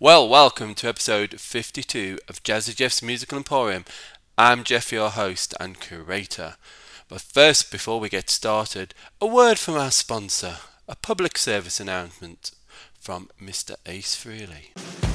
Well, welcome to episode 52 of Jazzy Jeff's Musical Emporium. I'm Jeff, your host and curator. But first, before we get started, a word from our sponsor, a public service announcement from Mr. Ace Frehley.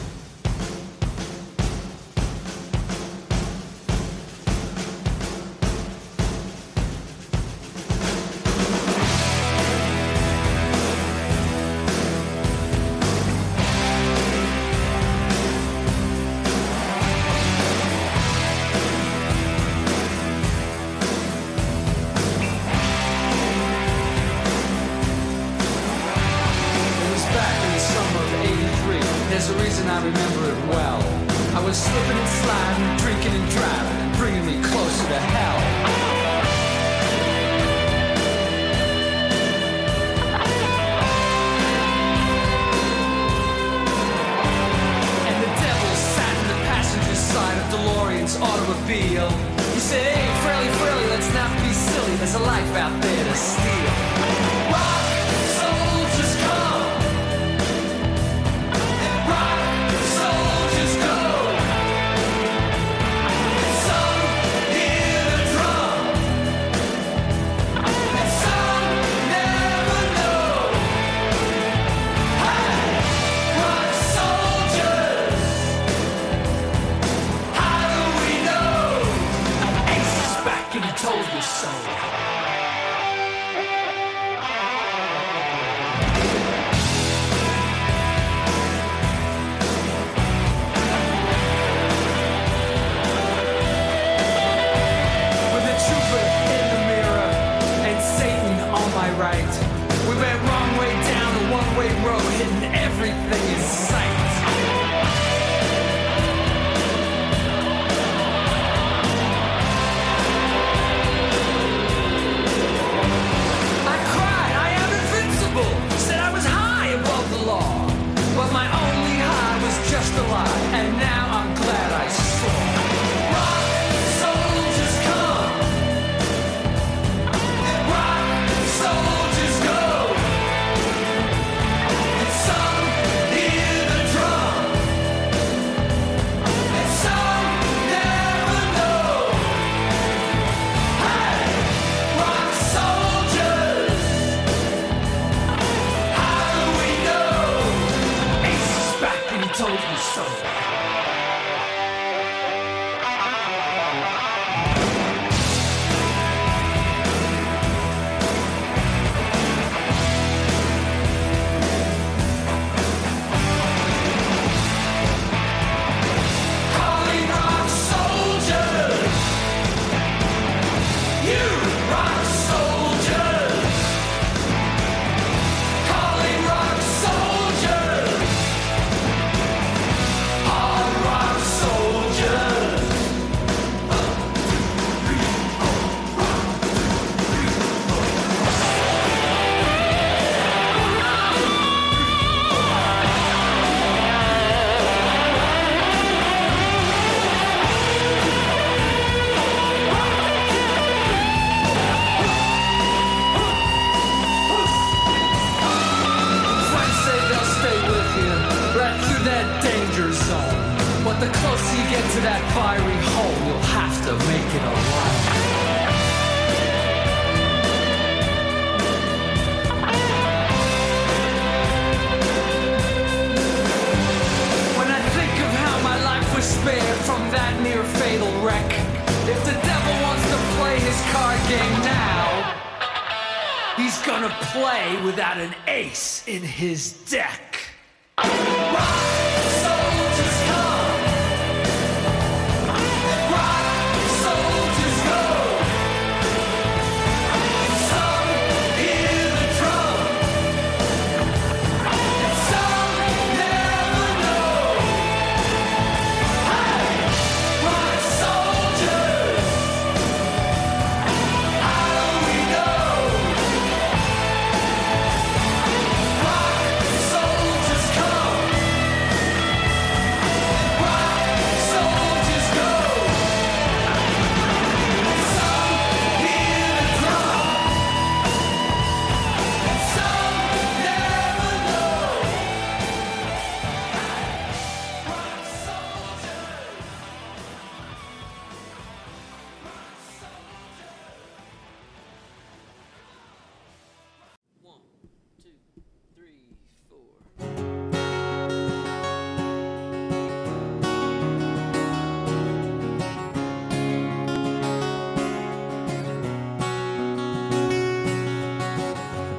play without an ace in his deck.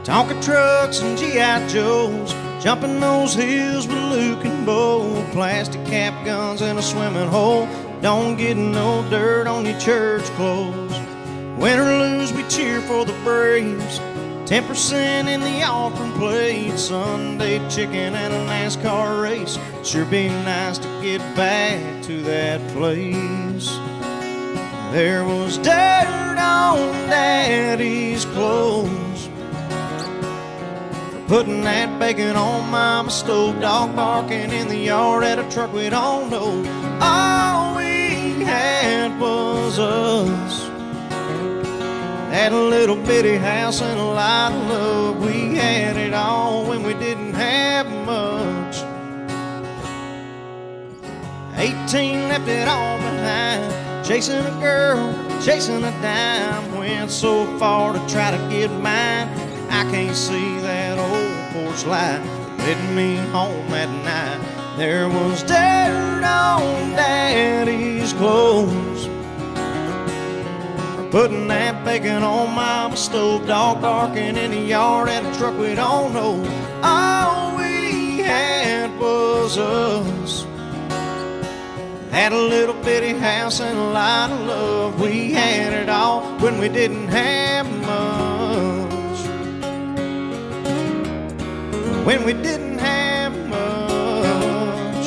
Tonka trucks and G.I. Joes, jumping those hills with Luke and Bo. Plastic cap guns in a swimming hole. Don't get no dirt on your church clothes. Win or lose, we cheer for the Braves. 10% in the offering plate. Sunday chicken and a NASCAR race. Sure be nice to get back to that place. There was dirt on Daddy's clothes. Putting that bacon on Mama's stove. Dog barking in the yard at a truck we don't know. All we had was us. A little bitty house and a lot of love. We had it all when we didn't have much. 18 left it all behind. Chasing a girl, chasing a dime. Went so far to try to get mine. I can't see that old porch light leading me home at night. There was dirt on Daddy's clothes. Putting that bacon on my stove, dog barking in the yard at a truck we don't know. All we had was us. Had a little bitty house and a lot of love. We had it all when we didn't have When we didn't have much.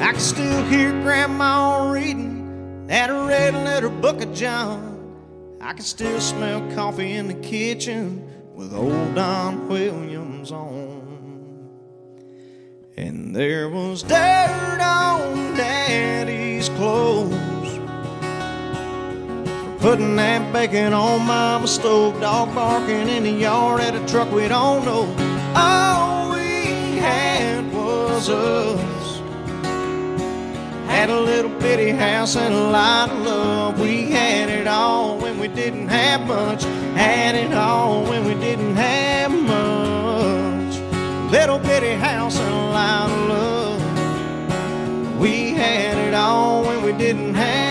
I can still hear Grandma reading that red letter book of John. I can still smell coffee in the kitchen with old Don Williams on. And there was dirt on Daddy's clothes. Putting that bacon on Mama's stove, dog barking in the yard at a truck we don't know. All we had was us. Had a little bitty house and a lot of love. We had it all when we didn't have much. Had it all when we didn't have much. Little bitty house and a lot of love. We had it all when we didn't have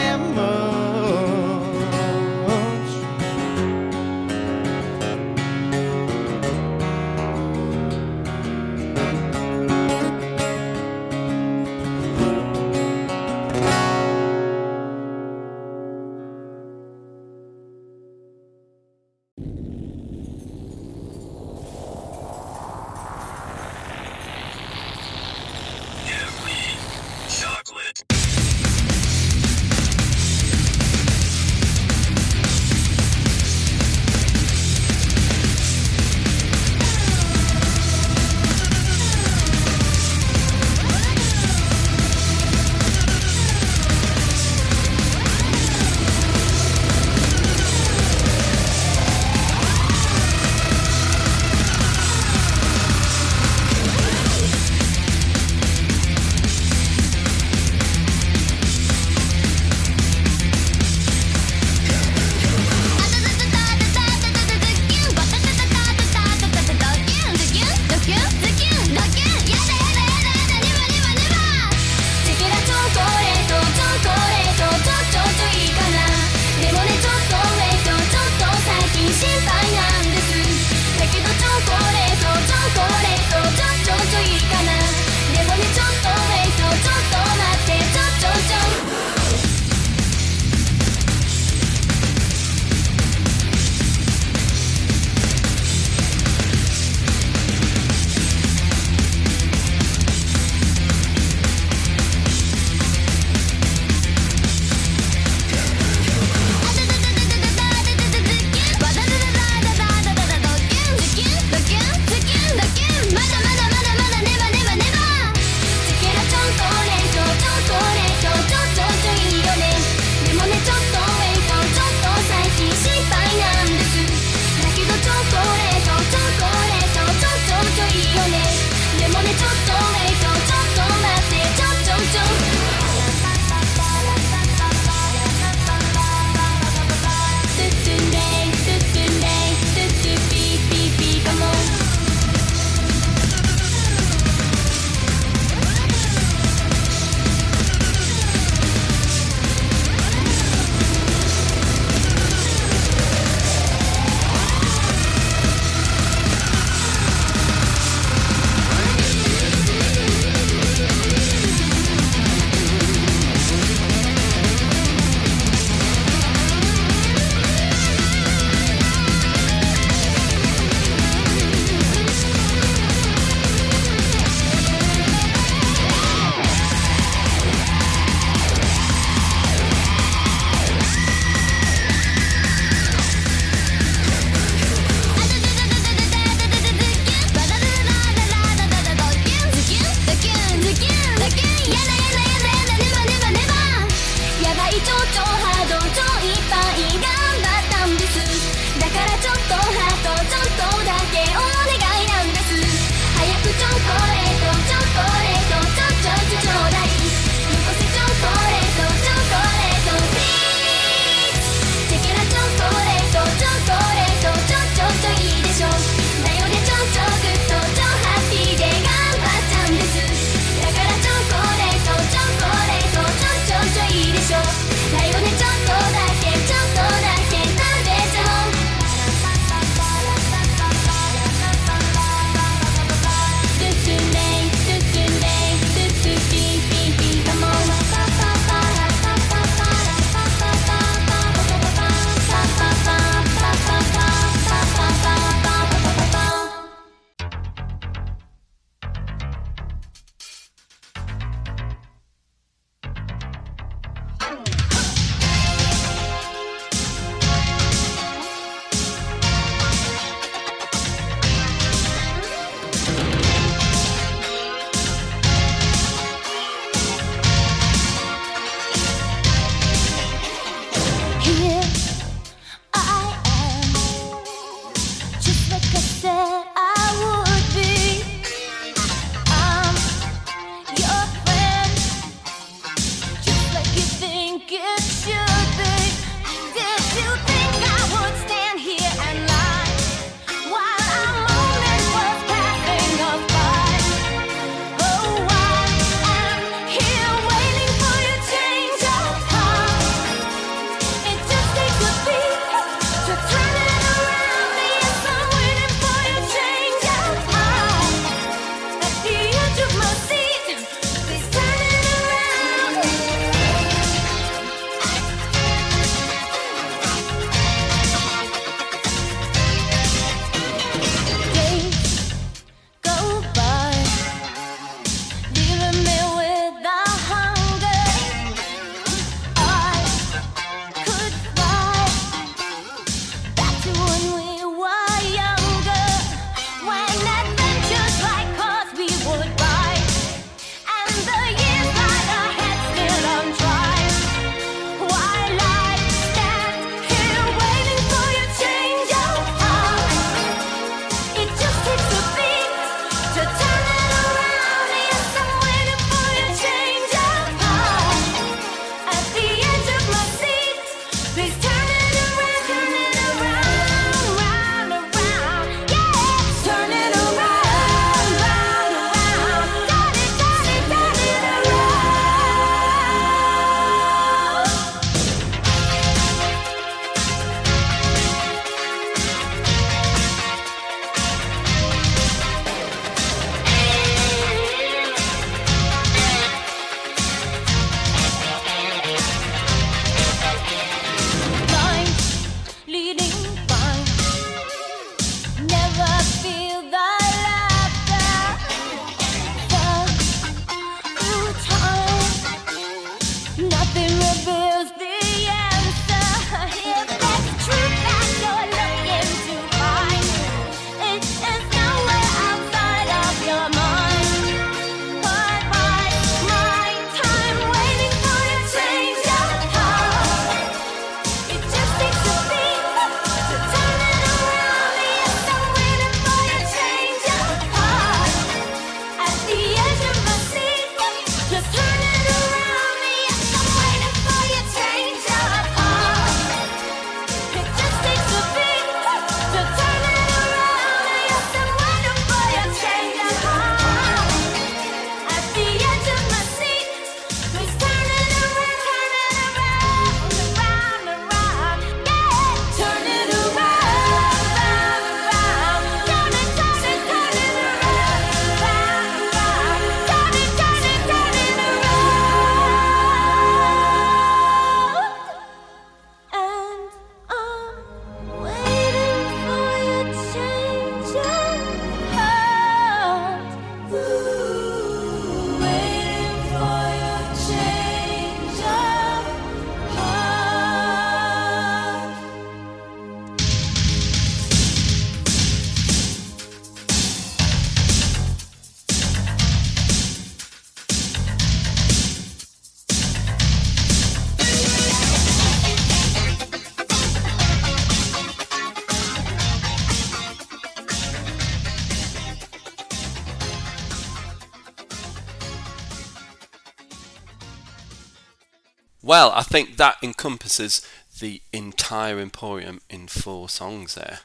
Well, I think that encompasses the entire Emporium in four songs there.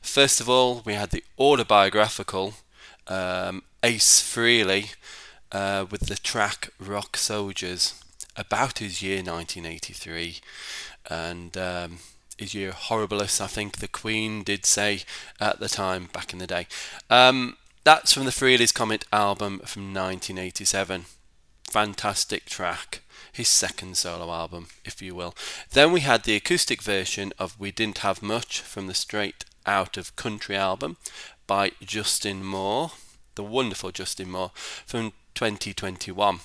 First of all, we had the autobiographical um, Ace Frehley uh, with the track Rock Soldiers about his year 1983 and um, his year horriblest, I think the Queen did say at the time back in the day. Um, that's from the Frehley's Comet album from 1987. Fantastic track his second solo album, if you will. Then we had the acoustic version of We Didn't Have Much from the Straight Out of Country album by Justin Moore, the wonderful Justin Moore, from 2021.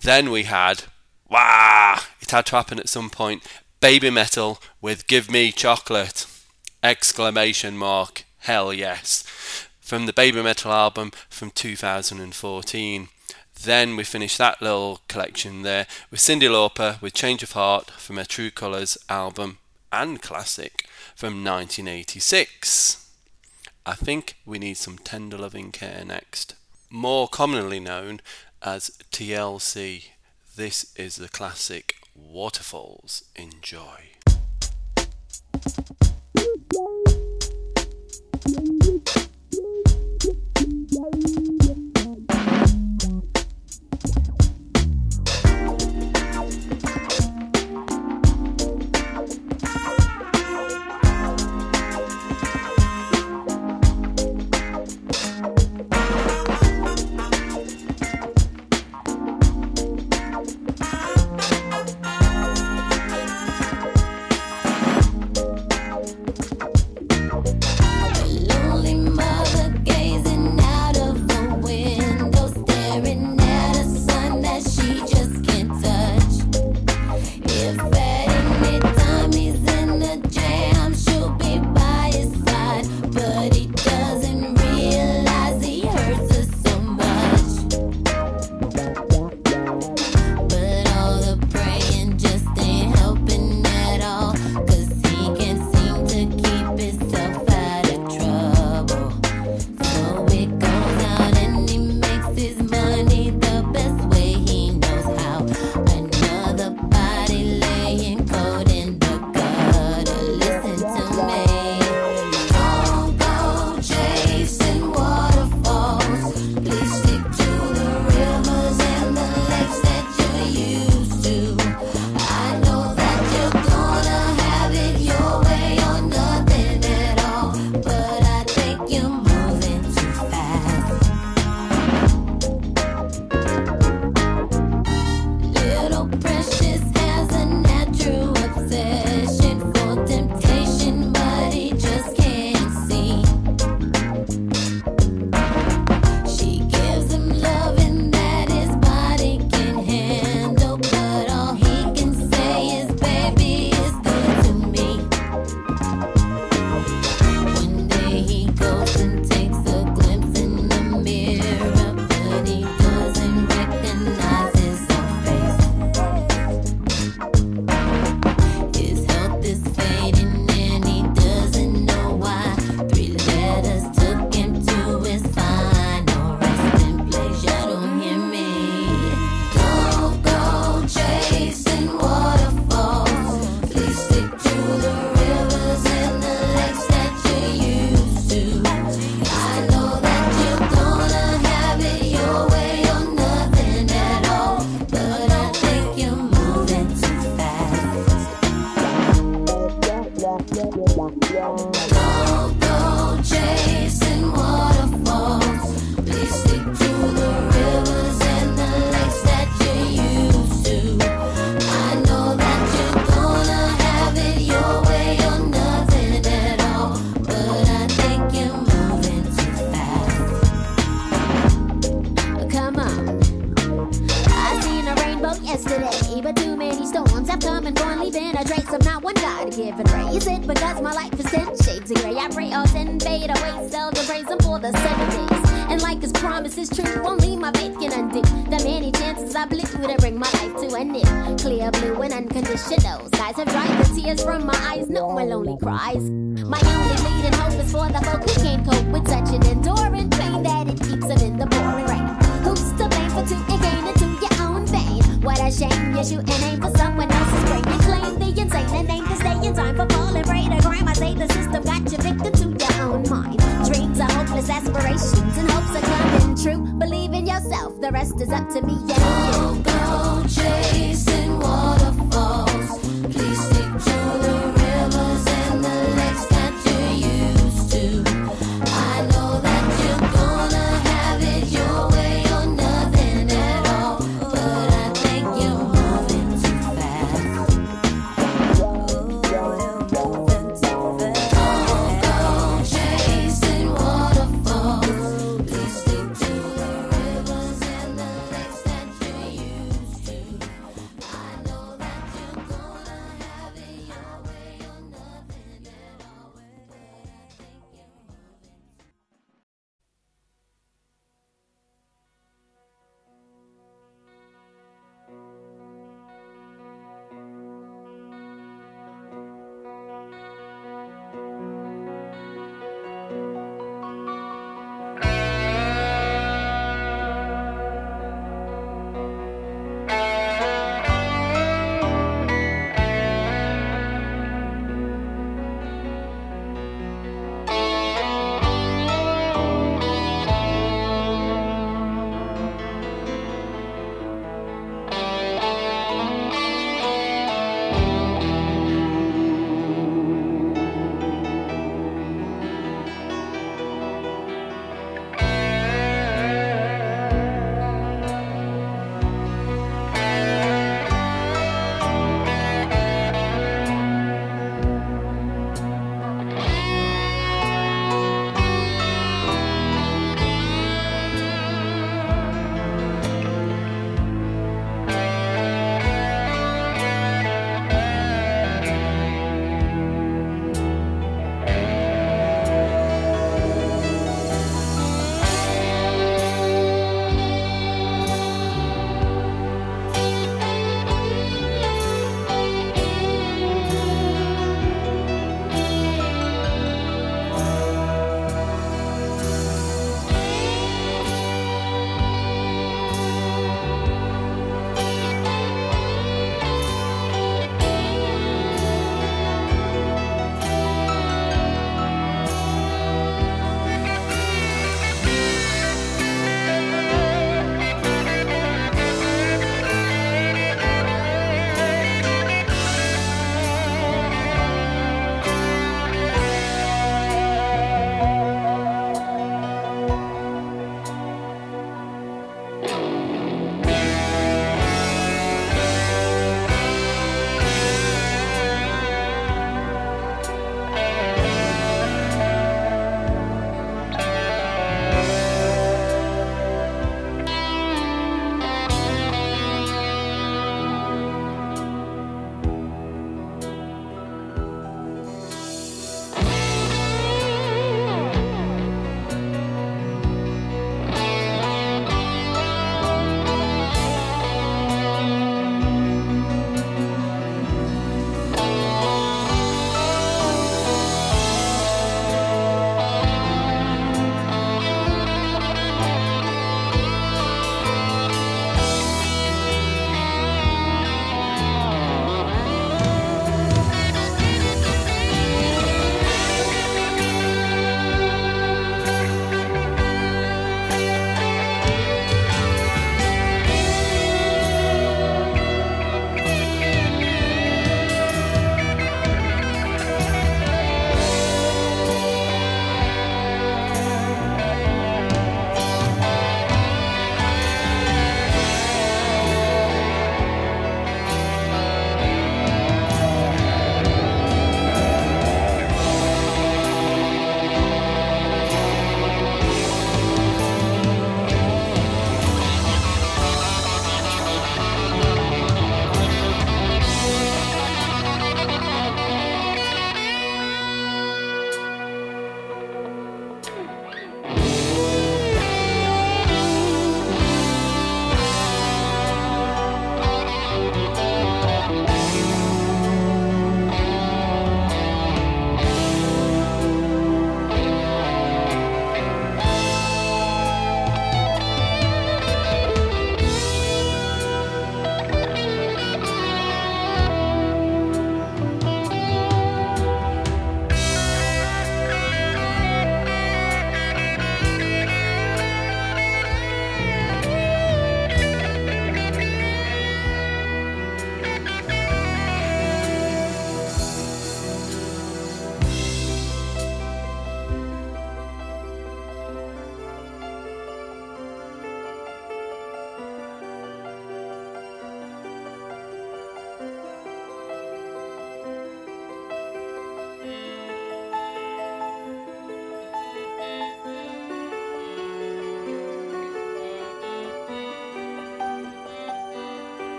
Then we had, wow, it had to happen at some point, Baby Metal with Give Me Chocolate! Exclamation mark, hell yes. From the Baby Metal album from 2014. Then we finish that little collection there with Cyndi Lauper with Change of Heart from her True Colours album and classic from 1986. I think we need some tender loving care next. More commonly known as TLC, this is the classic Waterfalls. Enjoy.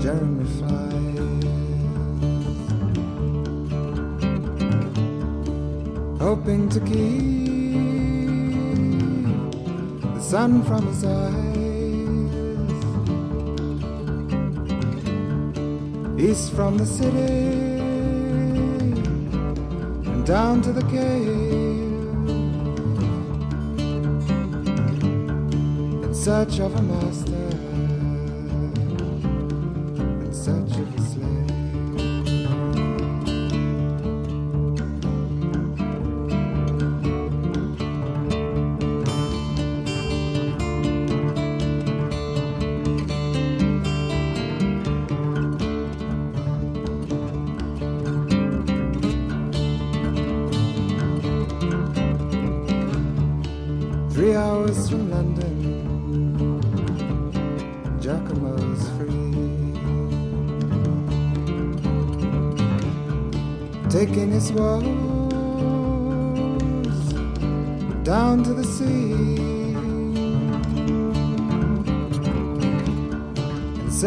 Jeremy flies. Hoping to keep the sun from his eyes. East from the city and down to the cave. Search of a master,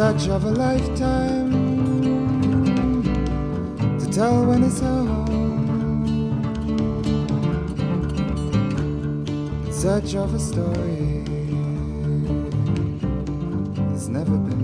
Search of a lifetime to tell when it's. In search of a story that's never been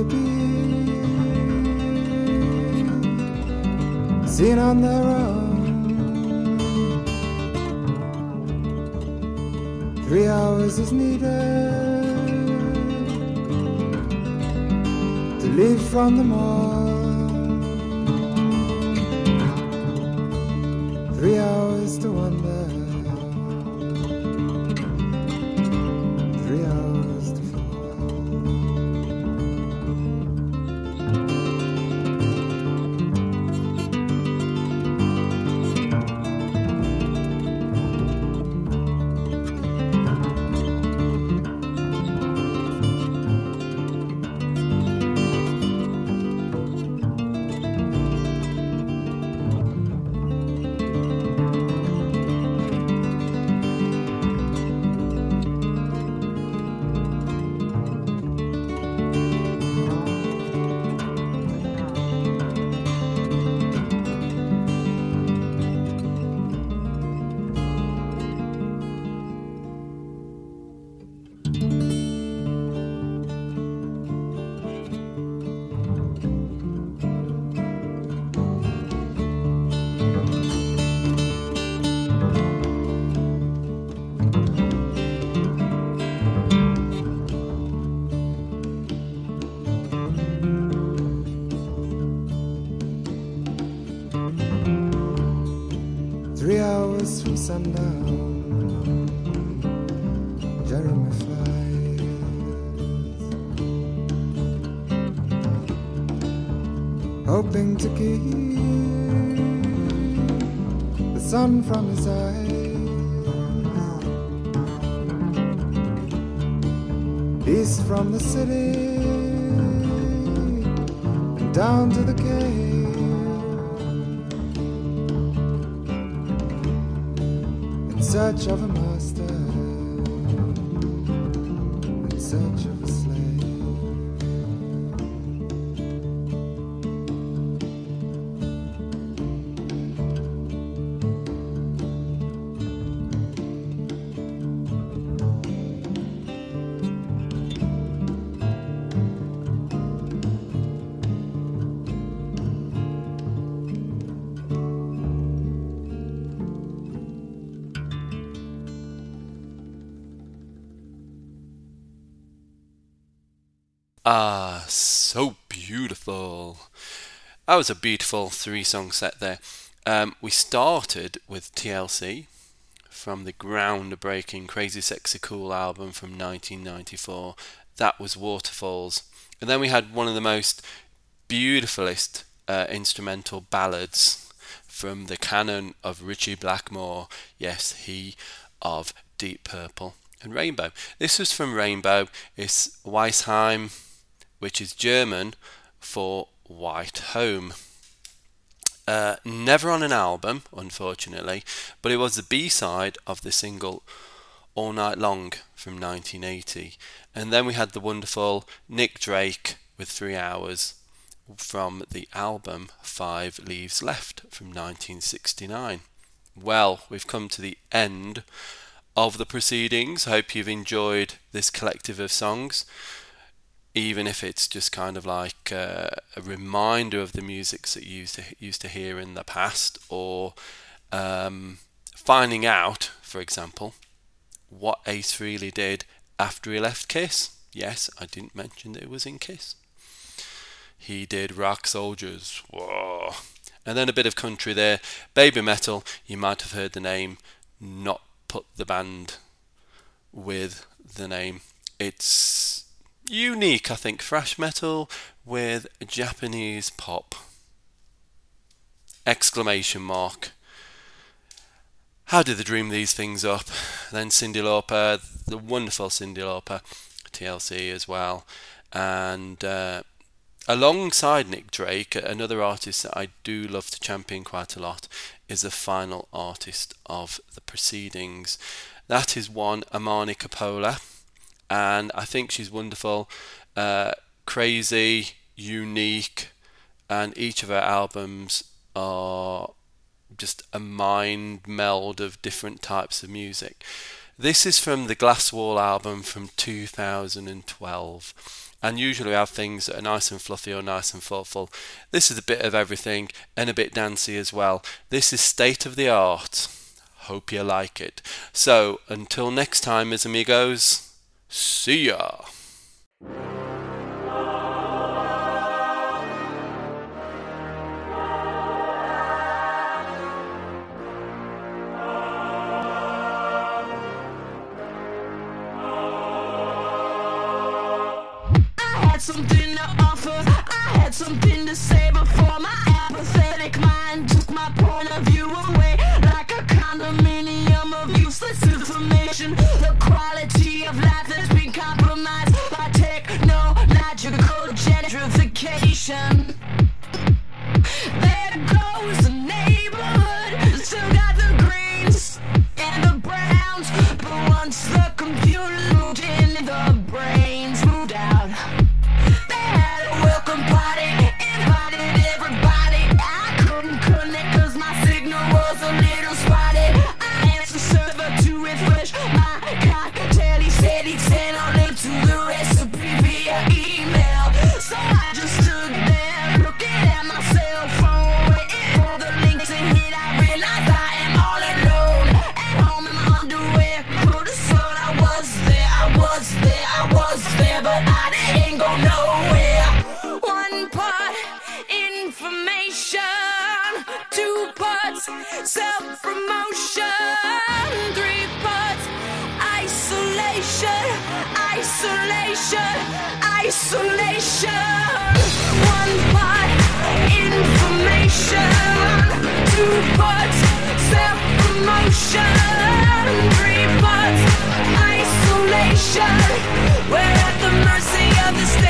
to be seen on their own. Three hours is needed to leave from the mall. Three hours to sundown, Jeremy flies. Hoping to keep the sun from his eyes. East from the city and down to the cave. Search of a Ah, so beautiful. That was a beautiful three song set there. Um, we started with TLC from the groundbreaking Crazy Sexy Cool album from 1994. That was Waterfalls. And then we had one of the most beautifulest uh, instrumental ballads from the canon of Ritchie Blackmore. Yes, he of Deep Purple and Rainbow. This was from Rainbow. It's Weiss Heim, which is German for White Home. Uh, never on an album, unfortunately, but it was the B side of the single All Night Long from 1980. And then we had the wonderful Nick Drake with Three Hours from the album Five Leaves Left from 1969. Well, we've come to the end of the proceedings. Hope you've enjoyed this collective of songs, even if it's just kind of like uh, a reminder of the musics that you used to used to hear in the past, or um, finding out, for example, what Ace Frehley did after he left Kiss. Yes, I didn't mention that it was in Kiss. He did Rock Soldiers. Whoa. And then a bit of country there. Baby Metal, you might have heard the name, not put the band with the name. It's unique, I think. Thrash metal with Japanese pop. Exclamation mark. How did they dream these things up? Then Cyndi Lauper, the wonderful Cyndi Lauper, TLC as well. And uh, alongside Nick Drake, another artist that I do love to champion quite a lot is the final artist of the proceedings. That is one Amani Capola, and I think she's wonderful, uh, crazy, unique, and each of her albums are just a mind meld of different types of music. This is from the Glass Wall album from 2012. And usually we have things that are nice and fluffy or nice and thoughtful. This is a bit of everything and a bit dancey as well. This is state of the art. Hope you like it. So until next time, mis amigos, see ya. Something to offer. I had something to say before my apathetic mind took my point of view gentrification. Isolation, isolation. One part information, two parts self promotion, three parts isolation. We're at the mercy of the state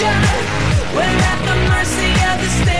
We're at the mercy of the state.